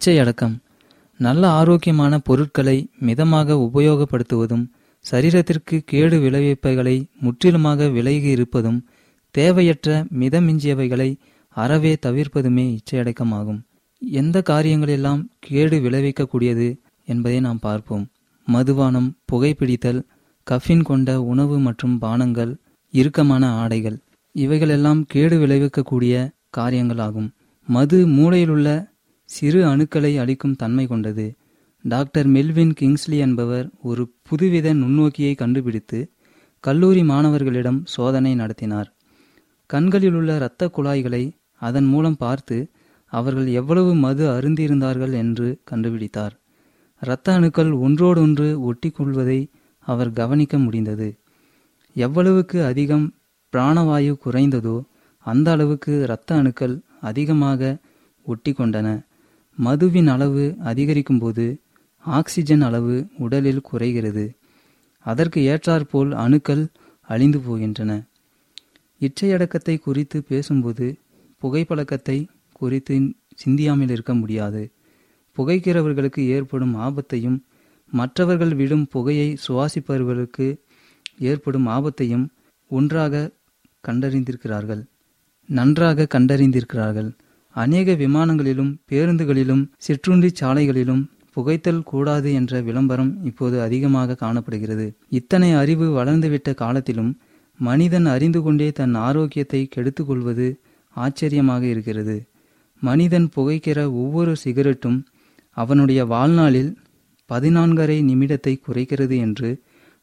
இச்சை அடக்கம் நல்ல ஆரோக்கியமான பொருட்களை மிதமாக உபயோகப்படுத்துவதும் சரீரத்திற்கு கேடு விளைவிப்பைகளை முற்றிலுமாக விலகி இருப்பதும் தேவையற்ற மிதமிஞ்சியவைகளை அறவே தவிர்ப்பதுமே இச்சையடக்கமாகும். எந்த காரியங்களெல்லாம் கேடு விளைவிக்கக்கூடியது என்பதை நாம் பார்ப்போம். மதுபானம் புகைப்பிடித்தல் கஃபின் கொண்ட உணவு மற்றும் பானங்கள் இறுக்கமான ஆடைகள் இவைகளெல்லாம் கேடு விளைவிக்கக்கூடிய காரியங்களாகும். மது மூளையிலுள்ள சிறு அணுக்களை அளிக்கும் தன்மை கொண்டது. டாக்டர் மெல்வின் கிங்ஸ்லி என்பவர் ஒரு புதுவித நுண்ணோக்கியை கண்டுபிடித்து கல்லூரி மாணவர்களிடம் சோதனை நடத்தினார். கண்களிலுள்ள இரத்த குழாய்களை அதன் மூலம் பார்த்து அவர்கள் எவ்வளவு மது அருந்தியிருந்தார்கள் என்று கண்டுபிடித்தார். இரத்த அணுக்கள் ஒன்றோடொன்று ஒட்டிக்கொள்வதை அவர் கவனிக்க முடிந்தது. எவ்வளவுக்கு அதிகம் பிராணவாயு குறைந்ததோ அந்த அளவுக்கு இரத்த அணுக்கள் அதிகமாக ஒட்டி கொண்டன மதுவின் அளவு அதிகரிக்கும்போது ஆக்சிஜன் அளவு உடலில் குறைகிறது. அதற்கு ஏற்றாற்போல் அணுக்கள் அழிந்து போகின்றன. இச்சையடக்கத்தை குறித்து பேசும்போது புகைப்பழக்கத்தை குறித்து சிந்தியாமல் இருக்க முடியாது. புகைக்கிறவர்களுக்கு ஏற்படும் ஆபத்தையும் மற்றவர்கள் விடும் புகையை சுவாசிப்பவர்களுக்கு ஏற்படும் ஆபத்தையும் ஒன்றாக கண்டறிந்திருக்கிறார்கள். நன்றாக கண்டறிந்திருக்கிறார்கள். அநேக விமானங்களிலும் பேருந்துகளிலும் சிற்றுண்டி சாலைகளிலும் புகைத்தல் கூடாது என்ற விளம்பரம் இப்போது அதிகமாக காணப்படுகிறது. இத்தனை அறிவு வளர்ந்துவிட்ட காலத்திலும் மனிதன் அறிந்து கொண்டே தன் ஆரோக்கியத்தை கெடுத்துக்கொள்வது ஆச்சரியமாக இருக்கிறது. மனிதன் புகைக்கிற ஒவ்வொரு சிகரெட்டும் அவனுடைய வாழ்நாளில் பதினான்கரை நிமிடத்தை குறைக்கிறது என்று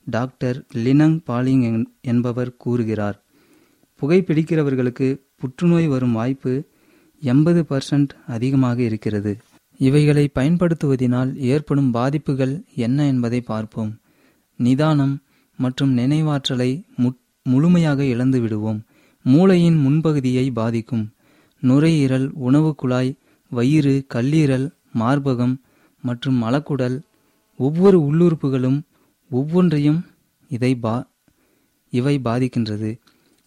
டாக்டர் லினங் பாலிங் என்- என்பவர் கூறுகிறார். புகைப்பிடிக்கிறவர்களுக்கு புற்றுநோய் வரும் வாய்ப்பு எண்பது பர்சன்ட் அதிகமாக இருக்கிறது. இவைகளை பயன்படுத்துவதினால் ஏற்படும் பாதிப்புகள் என்ன என்பதை பார்ப்போம். நிதானம் மற்றும் நினைவாற்றலை முட்- முழுமையாக இழந்து விடுவோம். மூளையின் முன்பகுதியை பாதிக்கும். நுரையீரல் உணவு குழாய் வயிறு கல்லீரல் மார்பகம் மற்றும் மலக்குடல் ஒவ்வொரு உள்ளுறுப்புகளும் ஒவ்வொன்றையும் இதை பா இவை பாதிக்கின்றது.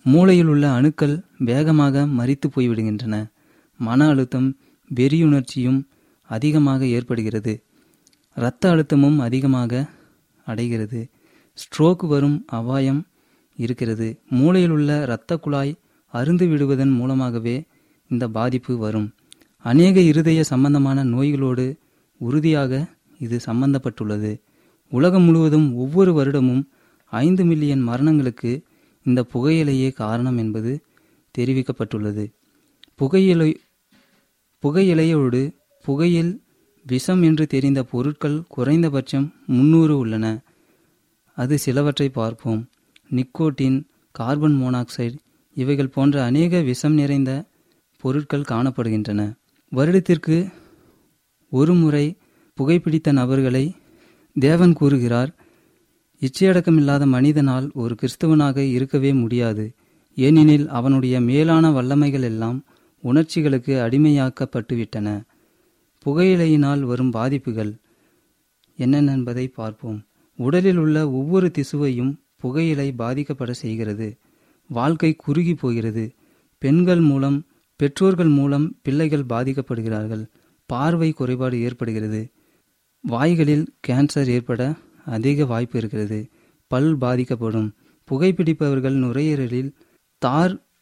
மூளையில் உள்ள அணுக்கள் வேகமாக மறித்து போய்விடுகின்றன. மன அழுத்தம் வெறியுணர்ச்சியும் அதிகமாக ஏற்படுகிறது. இரத்த அழுத்தமும் அதிகமாக அடைகிறது. ஸ்ட்ரோக் வரும் அபாயம் இருக்கிறது. மூளையில் உள்ள இரத்த குழாய் அருந்து விடுவதன் மூலமாகவே இந்த பாதிப்பு வரும். அநேக இருதய சம்பந்தமான நோய்களோடு உறுதியாக இது சம்பந்தப்பட்டுள்ளது. உலகம் முழுவதும் ஒவ்வொரு வருடமும் ஐந்து மில்லியன் மரணங்களுக்கு இந்த புகையிலையே காரணம் என்பது தெரிவிக்கப்பட்டுள்ளது. புகையிலை புகையிலையோடு புகையில் விஷம் என்று தெரிந்த பொருட்கள் குறைந்தபட்சம் முன்னூறு உள்ளன. அது சிலவற்றை பார்ப்போம். நிக்கோட்டின் கார்பன் மோனாக்சைடு இவைகள் போன்ற அநேக விஷம் நிறைந்த பொருட்கள் காணப்படுகின்றன. வருடத்திற்கு ஒரு முறை புகைப்பிடித்த நபர்களை தேவன் கூறுகிறார் இச்சையடக்கமில்லாத மனிதனால் ஒரு கிறிஸ்தவனாக இருக்கவே முடியாது. ஏனெனில் அவனுடைய மேலான வல்லமைகள் எல்லாம் உணர்ச்சிகளுக்கு அடிமையாக்கப்பட்டுவிட்டன. புகையிலையினால் வரும் பாதிப்புகள் என்னென்ன என்பதை பார்ப்போம். உடலில் உள்ள ஒவ்வொரு திசுவையும் புகையிலை பாதிக்கப்பட செய்கிறது. வாழ்க்கை குறுகி போகிறது. பெண்கள் மூலம் பெற்றோர்கள் மூலம் பிள்ளைகள் பாதிக்கப்படுகிறார்கள். பார்வை குறைபாடு ஏற்படுகிறது. வாய்களில் கேன்சர் ஏற்பட அதிக வாய்ப்பு இருக்கிறது. பல் பாதிக்கப்படும். புகைப்பிடிப்பவர்கள் நுரையீரலில் தார்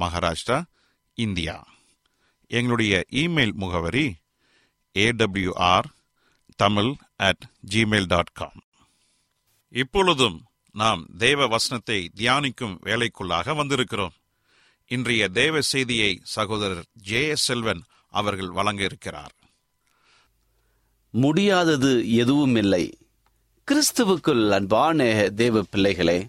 மகாராஷ்டிரா இந்தியா. எங்களுடைய இமெயில் முகவரி AWR Tamil at Gmail dot com இப்பொழுதும் நாம் தேவ வசனத்தை தியானிக்கும் வேலைக்குள்ளாக வந்திருக்கிறோம். இன்றைய தேவ செய்தியை சகோதரர் ஜே எஸ் செல்வன் அவர்கள் வழங்க இருக்கிறார் முடியாதது எதுவும் இல்லை கிறிஸ்துவுக்குள் அன்பான தேவ பிள்ளைகளே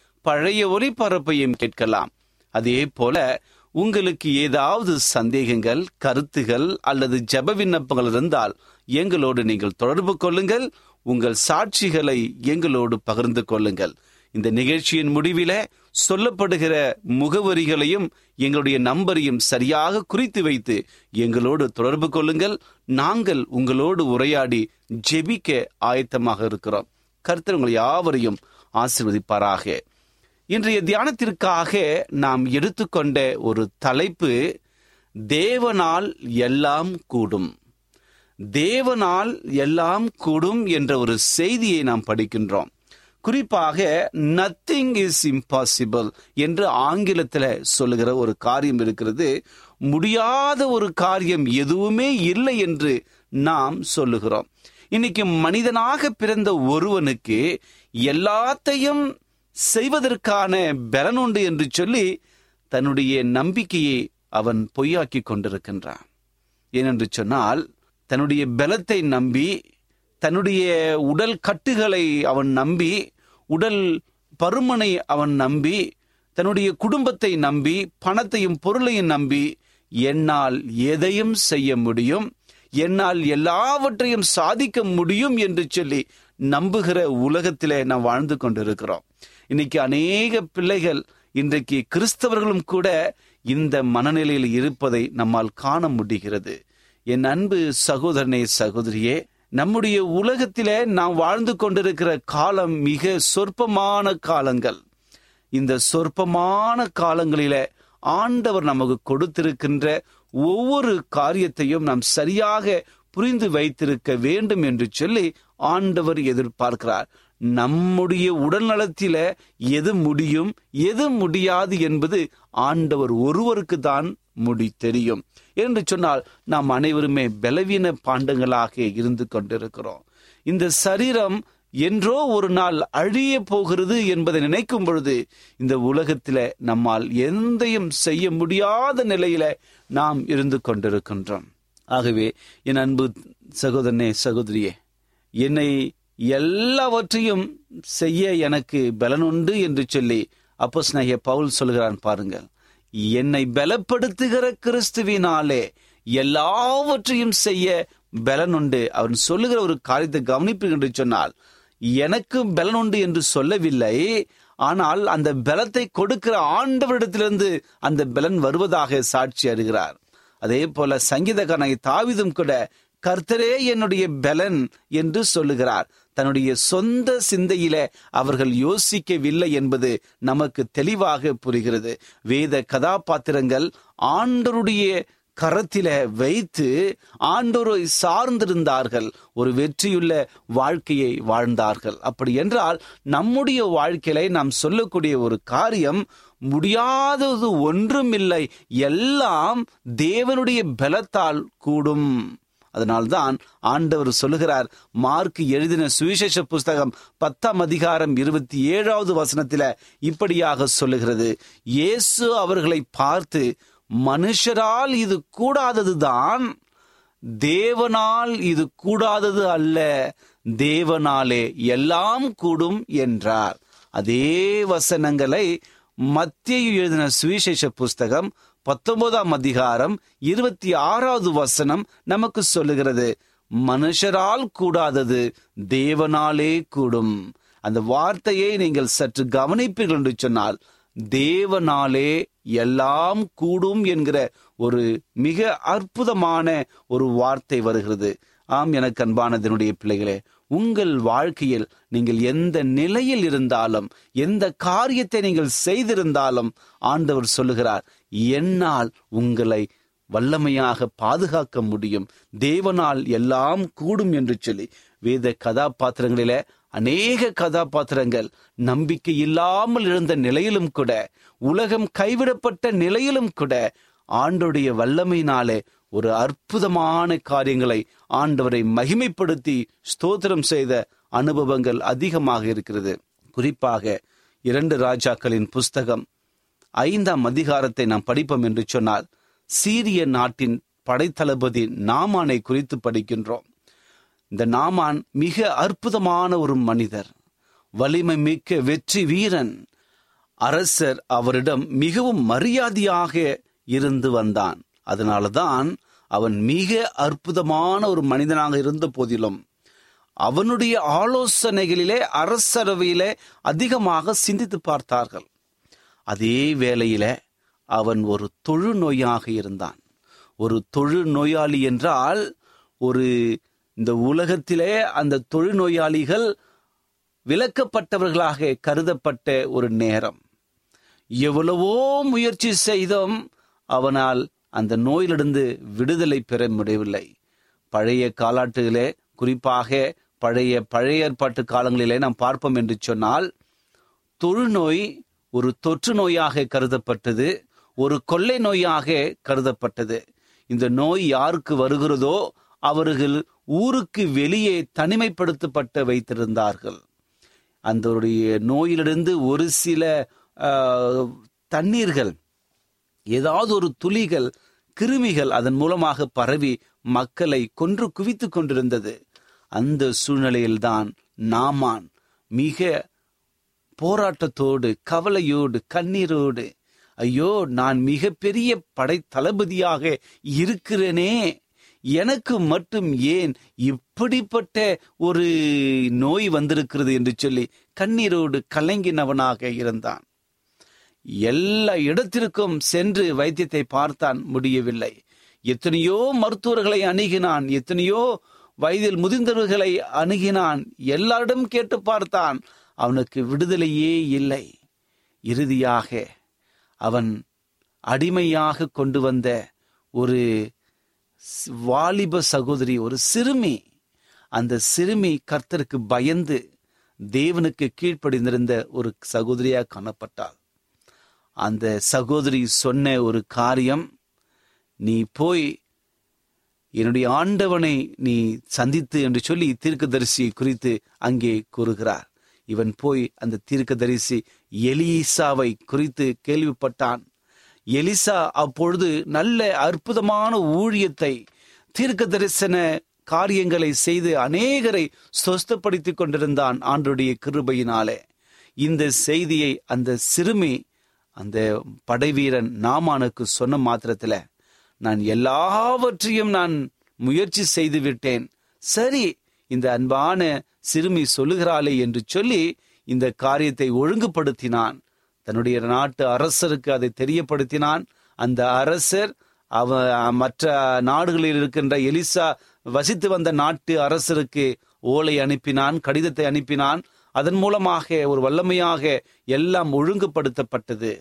பழைய ஒளிபரப்பையும் கேட்கலாம். அதே போல உங்களுக்கு ஏதாவது சந்தேகங்கள் கருத்துகள் அல்லது ஜெப விண்ணப்பங்கள் இருந்தால் எங்களோடு நீங்கள் தொடர்பு கொள்ளுங்கள். உங்கள் சாட்சிகளை எங்களோடு பகிர்ந்து கொள்ளுங்கள். இந்த நிகழ்ச்சியின் முடிவில சொல்லப்படுகிற முகவரிகளையும் எங்களுடைய நம்பரையும் சரியாக குறித்து வைத்து எங்களோடு தொடர்பு கொள்ளுங்கள். நாங்கள் உங்களோடு உரையாடி ஜெபிக்க ஆயத்தமாக இருக்கிறோம். கருத்தர் உங்களை யாவரையும் ஆசிர்வதிப்பாராக. இன்றைய தியானத்திற்காக நாம் எடுத்துக்கொண்ட ஒரு தலைப்பு தேவனால் எல்லாம் கூடும். தேவனால் எல்லாம் கூடும் என்ற ஒரு செய்தியை நாம் படிக்கின்றோம். குறிப்பாக நத்திங் இஸ் இம்பாசிபிள் என்று ஆங்கிலத்தில் சொல்லுகிற ஒரு காரியம் இருக்கிறது. முடியாத ஒரு காரியம் எதுவுமே இல்லை என்று நாம் சொல்லுகிறோம். இன்னைக்கு மனிதனாக பிறந்த ஒருவனுக்கு எல்லாத்தையும் செய்வதற்கான பலன் உண்டு என்று சொல்லி தன்னுடைய நம்பிக்கையை அவன் பொய்யாக்கி கொண்டிருக்கின்றான். ஏனென்று சொன்னால் தன்னுடைய பலத்தை நம்பி தன்னுடைய உடல் கட்டுகளை அவன் நம்பி உடல் பருமனை அவன் நம்பி தன்னுடைய குடும்பத்தை நம்பி பணத்தையும் பொருளையும் நம்பி என்னால் எதையும் செய்ய முடியும் என்னால் எல்லாவற்றையும் சாதிக்க முடியும் என்று சொல்லி நம்புகிற உலகத்திலே நாம் வாழ்ந்து கொண்டிருக்கிறோம். இன்னைக்கு அநேக பிள்ளைகள் இன்றைக்கு கிறிஸ்தவர்களும் கூட இந்த மனநிலையில் இருப்பதை நம்மால் காண முடிகிறது. என் அன்பு சகோதரனே சகோதரியே நம்முடைய உலகத்திலே நாம் வாழ்ந்து கொண்டிருக்கிற காலம் மிக சொற்பமான காலங்கள். இந்த சொற்பமான காலங்களில ஆண்டவர் நமக்கு கொடுத்திருக்கின்ற ஒவ்வொரு காரியத்தையும் நாம் சரியாக புரிந்து வைத்திருக்க வேண்டும் என்று சொல்லி ஆண்டவர் எதிர்பார்க்கிறார். நம்முடைய உடல் நலத்தில எது முடியும் எது முடியாது என்பது ஆண்டவர் ஒருவருக்கு தான் முடி தெரியும். என்று சொன்னால் நாம் அனைவருமே பலவீன பாண்டங்களாக இருந்து கொண்டிருக்கிறோம். இந்த சரீரம் என்றோ ஒரு நாள் அழிய போகிறது என்பதை நினைக்கும் பொழுது இந்த உலகத்தில நம்மால் எந்தையும் செய்ய முடியாத நிலையில நாம் இருந்து கொண்டிருக்கின்றோம். ஆகவே என் அன்பு சகோதரனே சகோதரியே என்னை எல்லாவற்றையும் செய்ய எனக்கு பலனுண்டு என்று சொல்லி அப்போ ஸ்நேக பவுல் சொல்கிறான் பாருங்கள். என்னை பலப்படுத்துகிற கிறிஸ்துவினாலே எல்லாவற்றையும் செய்ய பலன் உண்டு அவன் சொல்லுகிற ஒரு காரியத்தை கவனிப்பு என்று சொன்னால் எனக்கு பலன் உண்டு என்று சொல்லவில்லை. ஆனால் அந்த பலத்தை கொடுக்கிற ஆண்டவரிடத்திலிருந்து அந்த பலன் வருவதாக சாட்சி அறிகிறார். அதே போல சங்கீதக்காரனை தாவிதும் கூட கர்த்தரே என்னுடைய பலன் என்று சொல்லுகிறார். தன்னுடைய சொந்த சிந்தையில அவர்கள் யோசிக்கவில்லை என்பது நமக்கு தெளிவாக புரிகிறது. வேத கதாபாத்திரங்கள் ஆண்டருடைய கரத்தில வைத்து ஆண்டோரை சார்ந்திருந்தார்கள். ஒரு வெற்றியுள்ள வாழ்க்கையை வாழ்ந்தார்கள். அப்படி என்றால் நம்முடைய வாழ்க்கையில நாம் சொல்லக்கூடிய ஒரு காரியம் முடியாதது ஒன்றுமில்லை. எல்லாம் தேவனுடைய பலத்தால் கூடும். அதனால்தான் ஆண்டவர் சொல்லுகிறார் மார்க் எழுதின சுவிசேஷ புஸ்தகம் பத்தாம் அதிகாரம் இருபத்தி ஏழாவது வசனத்தில் இப்படியாக சொல்லுகிறது இயேசு அவர்களை பார்த்து மனுஷரால் இது கூடாததுதான் தேவனால் இது கூடாதது அல்ல தேவனாலே எல்லாம் கூடும் என்றார். அதே வசனங்களை மத்திய எழுதின சுவிசேஷ புஸ்தகம் பத்தொன்பதாம் அதிகாரம் இருபத்தி ஆறாவது வசனம் நமக்கு சொல்லுகிறது. மனுஷரால் கூடாதது தேவனாலே கூடும். அந்த வார்த்தையை நீங்கள் சற்று கவனிப்பீர்கள் என்று சொன்னால் தேவனாலே எல்லாம் கூடும் என்கிற ஒரு மிக அற்புதமான ஒரு வார்த்தை வருகிறது. ஆம் எனக்கு அன்பானதனுடைய பிள்ளைகளே உங்கள் வாழ்க்கையில் நீங்கள் எந்த நிலையில் இருந்தாலும் எந்த காரியத்தை நீங்கள் செய்திருந்தாலும் ஆண்டவர் சொல்லுகிறார் என்னால் உங்களை வல்லமையாக பாதுகாக்க முடியும். தேவனால் எல்லாம் கூடும் என்று சொல்லி. வேத கதாபாத்திரங்களில அநேக கதாபாத்திரங்கள் நம்பிக்கை இல்லாமல் இருந்த நிலையிலும் கூட உலகம் கைவிடப்பட்ட நிலையிலும் கூட ஆண்டுடைய வல்லமையினாலே ஒரு அற்புதமான காரியங்களை ஆண்டவரை மகிமைப்படுத்தி ஸ்தோத்திரம் செய்த அனுபவங்கள் அதிகமாக இருக்கிறது. குறிப்பாக இரண்டு ராஜாக்களின் புஸ்தகம் ஐந்தாம் அதிகாரத்தை நாம் படிப்போம் என்று சொன்னால் சீரிய நாட்டின் படைத்தளபதி நாமானை குறித்து படிக்கின்றோம். இந்த நாமான் மிக அற்புதமான ஒரு மனிதர் வலிமை மிக்க வெற்றி வீரன். அரசர் அவரிடம் மிகவும் மரியாதையாக இருந்து வந்தான். அதனாலதான் அவன் மிக அற்புதமான ஒரு மனிதனாக இருந்த போதிலும் அவனுடைய ஆலோசனைகளிலே அரசரவையிலே அதிகமாக சிந்தித்து பார்த்தார்கள். அதே வேளையில அவன் ஒரு தொழு நோயாக இருந்தான். ஒரு தொழு நோயாளி என்றால் ஒரு இந்த உலகத்திலே அந்த தொழுநோயாளிகள் விலக்கப்பட்டவர்களாக கருதப்பட்ட ஒரு நேரம். எவ்வளவோ முயற்சி செய்தும் அவனால் அந்த நோயிலிருந்து விடுதலை பெற முடியவில்லை. பழைய காலாட்டுகளே குறிப்பாக பழைய பழைய ஏற்பாட்டு காலங்களிலே நாம் பார்ப்போம் என்று சொன்னால் தொழுநோய் ஒரு தொற்று நோயாக கருதப்பட்டது ஒரு கொள்ளை நோயாக கருதப்பட்டது. இந்த நோய் யாருக்கு வருகிறதோ அவர்கள் ஊருக்கு வெளியே தனிமைப்படுத்தப்பட்டு வைத்திருந்தார்கள். அந்த நோயிலிருந்து ஒரு சில ஆஹ், தண்ணீர்கள் ஏதாவது ஒரு துளிகள் கிருமிகள் அதன் மூலமாக பரவி மக்களை கொன்று குவித்து கொண்டிருந்தது. அந்த சூழ்நிலையில்தான் நாமான் மிக போராட்டத்தோடு கவலையோடு கண்ணீரோடு ஐயோ நான் மிகப்பெரிய படை தளபதியாக இருக்கிறேனே எனக்கு மட்டும் ஏன் இப்படிப்பட்ட ஒரு நோய் வந்திருக்கிறது? என்று சொல்லி கண்ணீரோடு கலங்கினவனாக இருந்தான். எல்லா இடத்திற்கும் சென்று வைத்தியத்தை பார்த்தான் முடியவில்லை. எத்தனையோ மருத்துவர்களை அணுகினான் எத்தனையோ வயதில் முதிர்ந்தவர்களை அணுகினான் எல்லாரிடம் கேட்டு பார்த்தான். அவனுக்கு விடுதலையே இல்லை. இறுதியாக அவன் அடிமையாக கொண்டு வந்த ஒரு வாலிப சகோதரி ஒரு சிறுமி அந்த சிறுமி கர்த்தருக்கு பயந்து தேவனுக்கு கீழ்ப்படிந்திருந்த ஒரு சகோதரியாக காணப்பட்டாள். அந்த சகோதரி சொன்ன ஒரு காரியம் நீ போய் என்னுடைய ஆண்டவனை நீ சந்தித்து என்று சொல்லி தீர்க்கதரிசியை குறித்து அங்கே கூறுகிறார். இவன் போய் அந்த தீர்க்கதரிசி எலிசாவை குறித்து கேள்விப்பட்டான். எலிசா அப்பொழுது நல்ல அற்புதமான ஊழியத்தை தீர்க்க தரிசன காரியங்களை செய்து அநேகரை சொஸ்தப்படுத்தி கொண்டிருந்தான் ஆண்டுடைய கிருபையினாலே. இந்த செய்தியை அந்த சிறுமி அந்த படைவீரன் நாமானுக்கு சொன்ன மாத்திரத்துல நான் எல்லாவற்றையும் நான் முயற்சி செய்து விட்டேன். சரி இந்த அன்பான சிறுமி சொல்லுகிறாளே என்று சொல்லி இந்த காரியத்தை ஒழுங்குபடுத்தினான். தன்னுடைய நாட்டு அரசருக்கு அதை தெரியப்படுத்தினான். அந்த அரசர் அவ மற்ற நாடுகளில் இருக்கின்ற எலிசா வசித்து வந்த நாட்டு அரசருக்கு ஓலை அனுப்பினான் கடிதத்தை அனுப்பினான். அதன் மூலமாக ஒரு வல்லமையாக எல்லாம் ஒழுங்குபடுத்தப்பட்டது.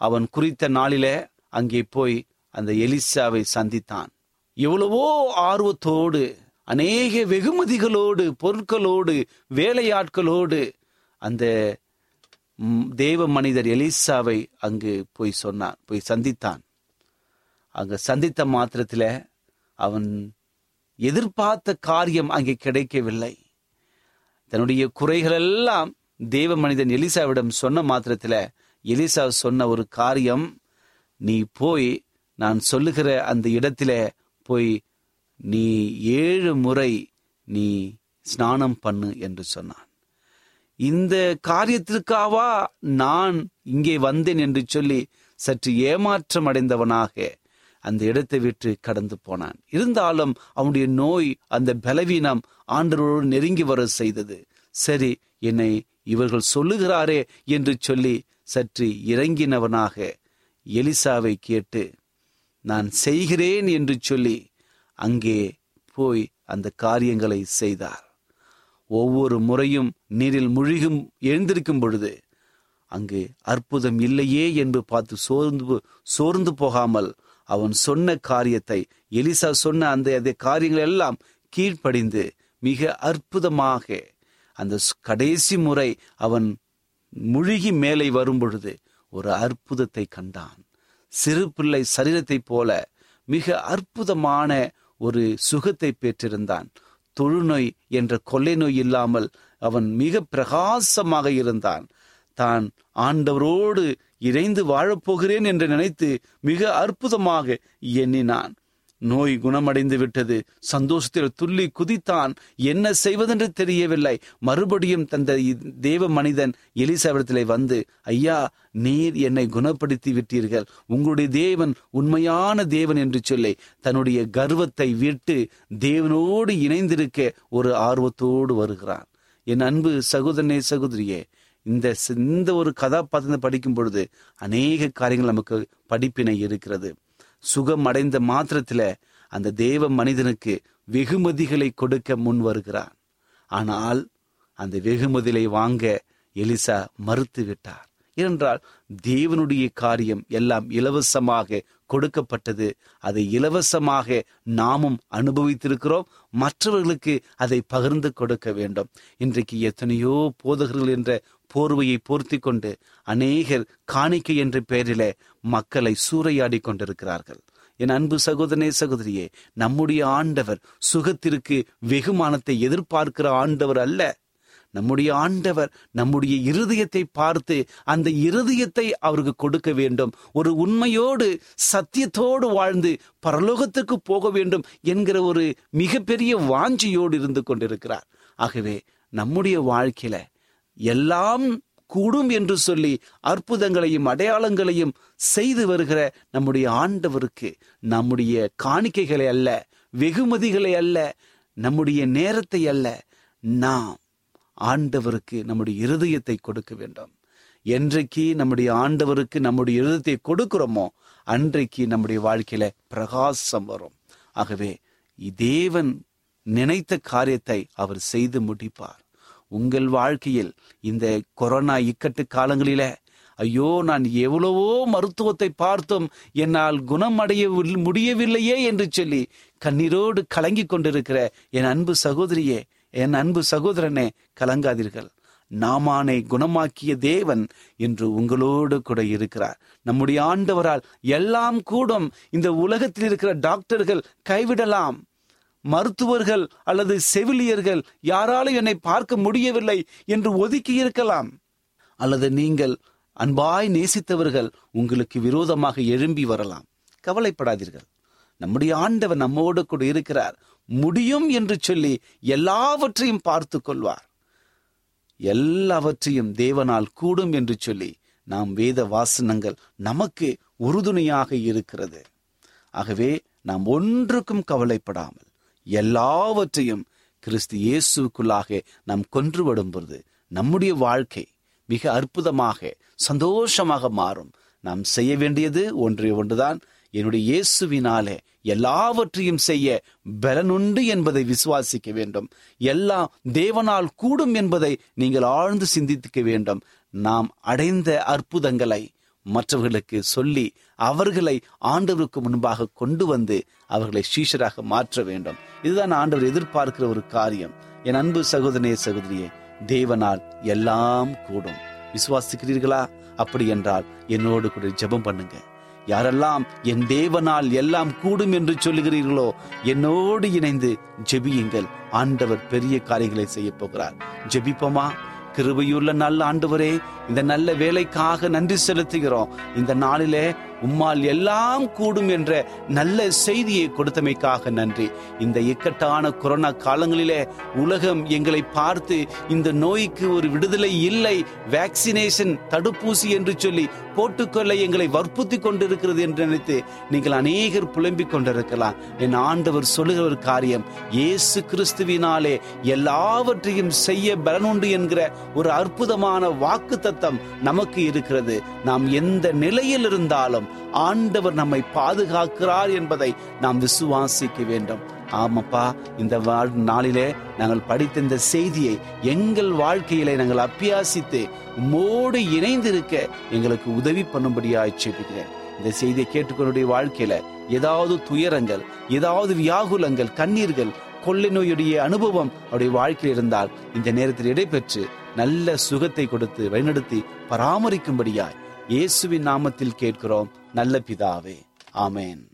அவன் குறித்த நாளிலே அங்கே போய் அந்த எலிசாவை சந்தித்தான். எவ்வளவோ ஆர்வத்தோடு அநேக வெகுமதிகளோடு பொருட்களோடு வேலையாட்களோடு அந்த தேவ மனிதர் எலிசாவை அங்கு போய் சொன்னான் போய் சந்தித்தான். அங்கு சந்தித்த மாத்திரத்தில் அவன் எதிர்பார்த்த காரியம் அங்கே கிடைக்கவில்லை. தன்னுடைய குறைகள் எல்லாம் தேவ மனிதன் எலிசாவிடம் சொன்ன மாத்திரத்தில் எலிசா சொன்ன ஒரு காரியம் நீ போய் நான் சொல்லுகிற அந்த இடத்துல போய் நீ ஏழு முறை நீ ஸ்நானம் பண்ணு என்று சொன்னான். இந்த காரியத்திற்காவா நான் இங்கே வந்தேன் என்று சொல்லி சற்று ஏமாற்றம் அடைந்தவனாக அந்த இடத்தை விட்டு கடந்து போனான். இருந்தாலும் அவனுடைய நோய் அந்த பலவீனம் ஆண்டவரோடு நெருங்கி வர செய்தது. சரி என்னை இவர்கள் சொல்லுகிறாரே என்று சொல்லி சற்று இறங்கினவனாக எலிசாவை கேட்டு நான் செய்கிறேன் என்று சொல்லி அங்கே போய் அந்த காரியங்களை செய்தார். ஒவ்வொரு முறையும் நீரில் முழுகும் எழுந்திருக்கும் பொழுது அங்கு அற்புதம் இல்லையே என்று பார்த்து சோர்ந்து சோர்ந்து போகாமல் அவன் சொன்ன காரியத்தை எலிசா சொன்ன அந்த அந்த காரியங்கள் எல்லாம் கீழ்ப்படிந்து மிக அற்புதமாக அந்த கடைசி முறை அவன் முழுகி மேலே வரும் பொழுது ஒரு அற்புதத்தை கண்டான். சிறு பிள்ளை சரீரத்தைப் போல மிக அற்புதமான ஒரு சுகத்தை பெற்றிருந்தான். தொழுநோய் என்ற கொள்ளை நோய் இல்லாமல் அவன் மிக பிரகாசமாக இருந்தான். தான் ஆண்டவரோடு இணைந்து வாழப்போகிறேன் என்று நினைத்து மிக அற்புதமாக எண்ணினான். நோய் குணமடைந்து விட்டது சந்தோஷத்தில் துள்ளி குதித்தான். என்ன செய்வதென்று தெரியவில்லை. மறுபடியும் தந்த தேவ மனிதன் எலிசாவிடத்திலே வந்து ஐயா நீர் என்னை குணப்படுத்தி விட்டீர்கள். உங்களுடைய தேவன் உண்மையான தேவன் என்று சொல்லி தன்னுடைய கர்வத்தை விட்டு தேவனோடு இணைந்திருக்க ஒரு ஆர்வத்தோடு வருகிறான். என் அன்பு சகோதரனே சகோதரியே இந்த இந்த ஒரு கதாபாத்திரத்தை படிக்கும் பொழுது அநேக காரியங்கள் நமக்கு படிப்பினை இருக்கிறது. சுகம் அடைந்த மாத்திரத்துல அந்த தேவ மனிதனுக்கு வெகுமதிகளை கொடுக்க முன் வருகிறான். ஆனால் அந்த வெகுமதிகளை வாங்க எலிசா மறுத்து விட்டார் ஏனென்றால் தேவனுடைய காரியம் எல்லாம் இலவசமாக கொடுக்கப்பட்டது. அதை இலவசமாக நாமும் அனுபவித்திருக்கிறோம். மற்றவர்களுக்கு அதை பகிர்ந்து கொடுக்க வேண்டும். இன்றைக்கு எத்தனையோ போதகர்கள் என்ற போர்வையை போர்த்தி கொண்டு அநேகர் காணிக்கை என்ற பெயரிலே மக்களை சூறையாடி கொண்டிருக்கிறார்கள். என் அன்பு சகோதரனே சகோதரியே நம்முடைய ஆண்டவர் சுகத்திற்கு வெகுமானத்தை எதிர்பார்க்கிற ஆண்டவர் அல்ல. நம்முடைய ஆண்டவர் நம்முடைய இருதயத்தை பார்த்து அந்த இருதயத்தை அவருக்கு கொடுக்க வேண்டும். ஒரு உண்மையோடு சத்தியத்தோடு வாழ்ந்து பரலோகத்துக்கு போக வேண்டும் என்கிற ஒரு மிகப்பெரிய வாஞ்சியோடு இருந்து கொண்டிருக்கிறார். ஆகவே நம்முடைய வாழ்க்கையில எல்லாம் கூடும் என்று சொல்லி அற்புதங்களையும் அடையாளங்களையும் செய்து வருகிற நம்முடைய ஆண்டவருக்கு நம்முடைய காணிக்கைகளை அல்ல வெகுமதிகளை அல்ல நம்முடைய நேரத்தை அல்ல நாம் ஆண்டவருக்கு நம்முடைய இருதயத்தை கொடுக்க வேண்டும். என்றைக்கு நம்முடைய ஆண்டவருக்கு நம்முடைய இருதயத்தை கொடுக்கிறோமோ அன்றைக்கு நம்முடைய வாழ்க்கையில பிரகாசம் வரும். ஆகவே தேவன் நினைத்த காரியத்தை அவர் செய்து முடிப்பார். உங்கள் வாழ்க்கையில் இந்த கொரோனா இக்கட்டு காலங்களில ஐயோ நான் எவ்வளவோ மருத்துவத்தை பார்த்தும் என்னால் குணமடைய முடியவில்லையே என்று சொல்லி கண்ணீரோடு கலங்கிக் கொண்டிருக்கிற என் அன்பு சகோதரியே என் அன்பு சகோதரனே கலங்காதீர்கள். நாமானை குணமாக்கிய தேவன் என்று உங்களோடு கூட இருக்கிறார். நம்முடைய ஆண்டவரால் எல்லாம் கூடும். இந்த உலகத்தில் இருக்கிற டாக்டர்கள் கைவிடலாம். மருத்துவர்கள் அல்லது செவிலியர்கள் யாராலும் என்னை பார்க்க முடியவில்லை என்று ஒதுக்கி இருக்கலாம். அல்லது நீங்கள் அன்பாய் நேசித்தவர்கள் உங்களுக்கு விரோதமாக எழும்பி வரலாம். கவலைப்படாதீர்கள். நம்முடைய ஆண்டவர் நம்மோடு கூட இருக்கிறார். முடியும் என்று சொல்லி எல்லாவற்றையும் பார்த்து கொள்வார். எல்லாவற்றையும் தேவனால் கூடும் என்று சொல்லி நாம் வேத வாசனங்கள் நமக்கு உறுதுணையாக இருக்கிறது. ஆகவே நாம் ஒன்றுக்கும் கவலைப்படாமல் எல்லாவற்றையும் கிறிஸ்து இயேசுக்குள்ளாக நாம் கொன்று பொழுது நம்முடைய வாழ்க்கை மிக அற்புதமாக சந்தோஷமாக மாறும். நாம் செய்ய வேண்டியது ஒன்றே ஒன்றுதான். என்னுடைய இயேசுவினாலே எல்லாவற்றையும் செய்ய பலனுண்டு என்பதை விசுவாசிக்க வேண்டும். எல்லாம் தேவனால் கூடும் என்பதை நீங்கள் ஆழ்ந்து சிந்தித்துக்க வேண்டும். நாம் அடைந்த அற்புதங்களை மற்றவர்களுக்கு சொல்லி அவர்களை ஆண்டவருக்கு முன்பாக கொண்டு வந்து அவர்களை சீஷராக மாற்ற வேண்டும். இதுதான் ஆண்டவர் எதிர்பார்க்கிற ஒரு காரியம். என் அன்பு சகோதரனே சகோதரியே தேவனால் எல்லாம் கூடும். விசுவாசிக்கிறீர்களா? அப்படி என்றால் என்னோடு கூட ஜெபம் பண்ணுங்க. யாரெல்லாம் என் தேவனால் எல்லாம் கூடும் என்று சொல்லுகிறீர்களோ என்னோடு இணைந்து ஜெபியுங்கள். ஆண்டவர் பெரிய காரியங்களை செய்ய போகிறார். ஜெபிப்போமா? கிருபையுள்ள நல்ல ஆண்டவரே இந்த நல்ல வேலைக்காக நன்றி செலுத்துகிறோம். இந்த நாளிலே உம்மால் எல்லாம் கூடும் என்ற நல்ல செய்தியை கொடுத்தமைக்காக நன்றி. இந்த இக்கட்டான கொரோனா காலங்களிலே உலகம் எங்களை பார்த்து இந்த நோய்க்கு ஒரு விடுதலை இல்லை வேக்சினேஷன் தடுப்பூசி என்று சொல்லி போட்டுக்கொள்ள எங்களை வற்புறுத்தி கொண்டிருக்கிறது என்று நினைத்து நீங்கள் அநேகர் புலம்பிக் கொண்டிருக்கலாம். என் ஆண்டவர் சொல்லுகிற ஒரு காரியம் இயேசு கிறிஸ்துவினாலே எல்லாவற்றையும் செய்ய பலனுண்டு என்கிற ஒரு அற்புதமான வாக்கு தத்தம் நமக்கு இருக்கிறது. நாம் எந்த நிலையில் இருந்தாலும் ஆண்டவர் நம்மை பாதுகாக்கிறார் என்பதை நாம் விசுவாசிக்க வேண்டும். ஆமாப்பா இந்த வாழ் நாளிலே நாங்கள் படித்த இந்த செய்தியை எங்கள் வாழ்க்கையிலே நாங்கள் அப்பியாசித்து உம்மோடு இணைந்திருக்க எங்களுக்கு உதவி பண்ணும்படியாக செபிக்கிறேன் இந்த செய்தியை கேட்டுக்கொண்டுடைய வாழ்க்கையில ஏதாவது துயரங்கள் ஏதாவது வியாகுலங்கள் கண்ணீர்கள் கொள்ளை நோயுடைய அனுபவம் அவருடைய வாழ்க்கையில் இருந்தால் இந்த நேரத்தில் இடைபெற்று நல்ல சுகத்தை கொடுத்து வழிநடத்தி பராமரிக்கும்படியாய் இயேசுவின் நாமத்தில் கேட்கிறோம். நல்ல பிதாவே. ஆமேன்.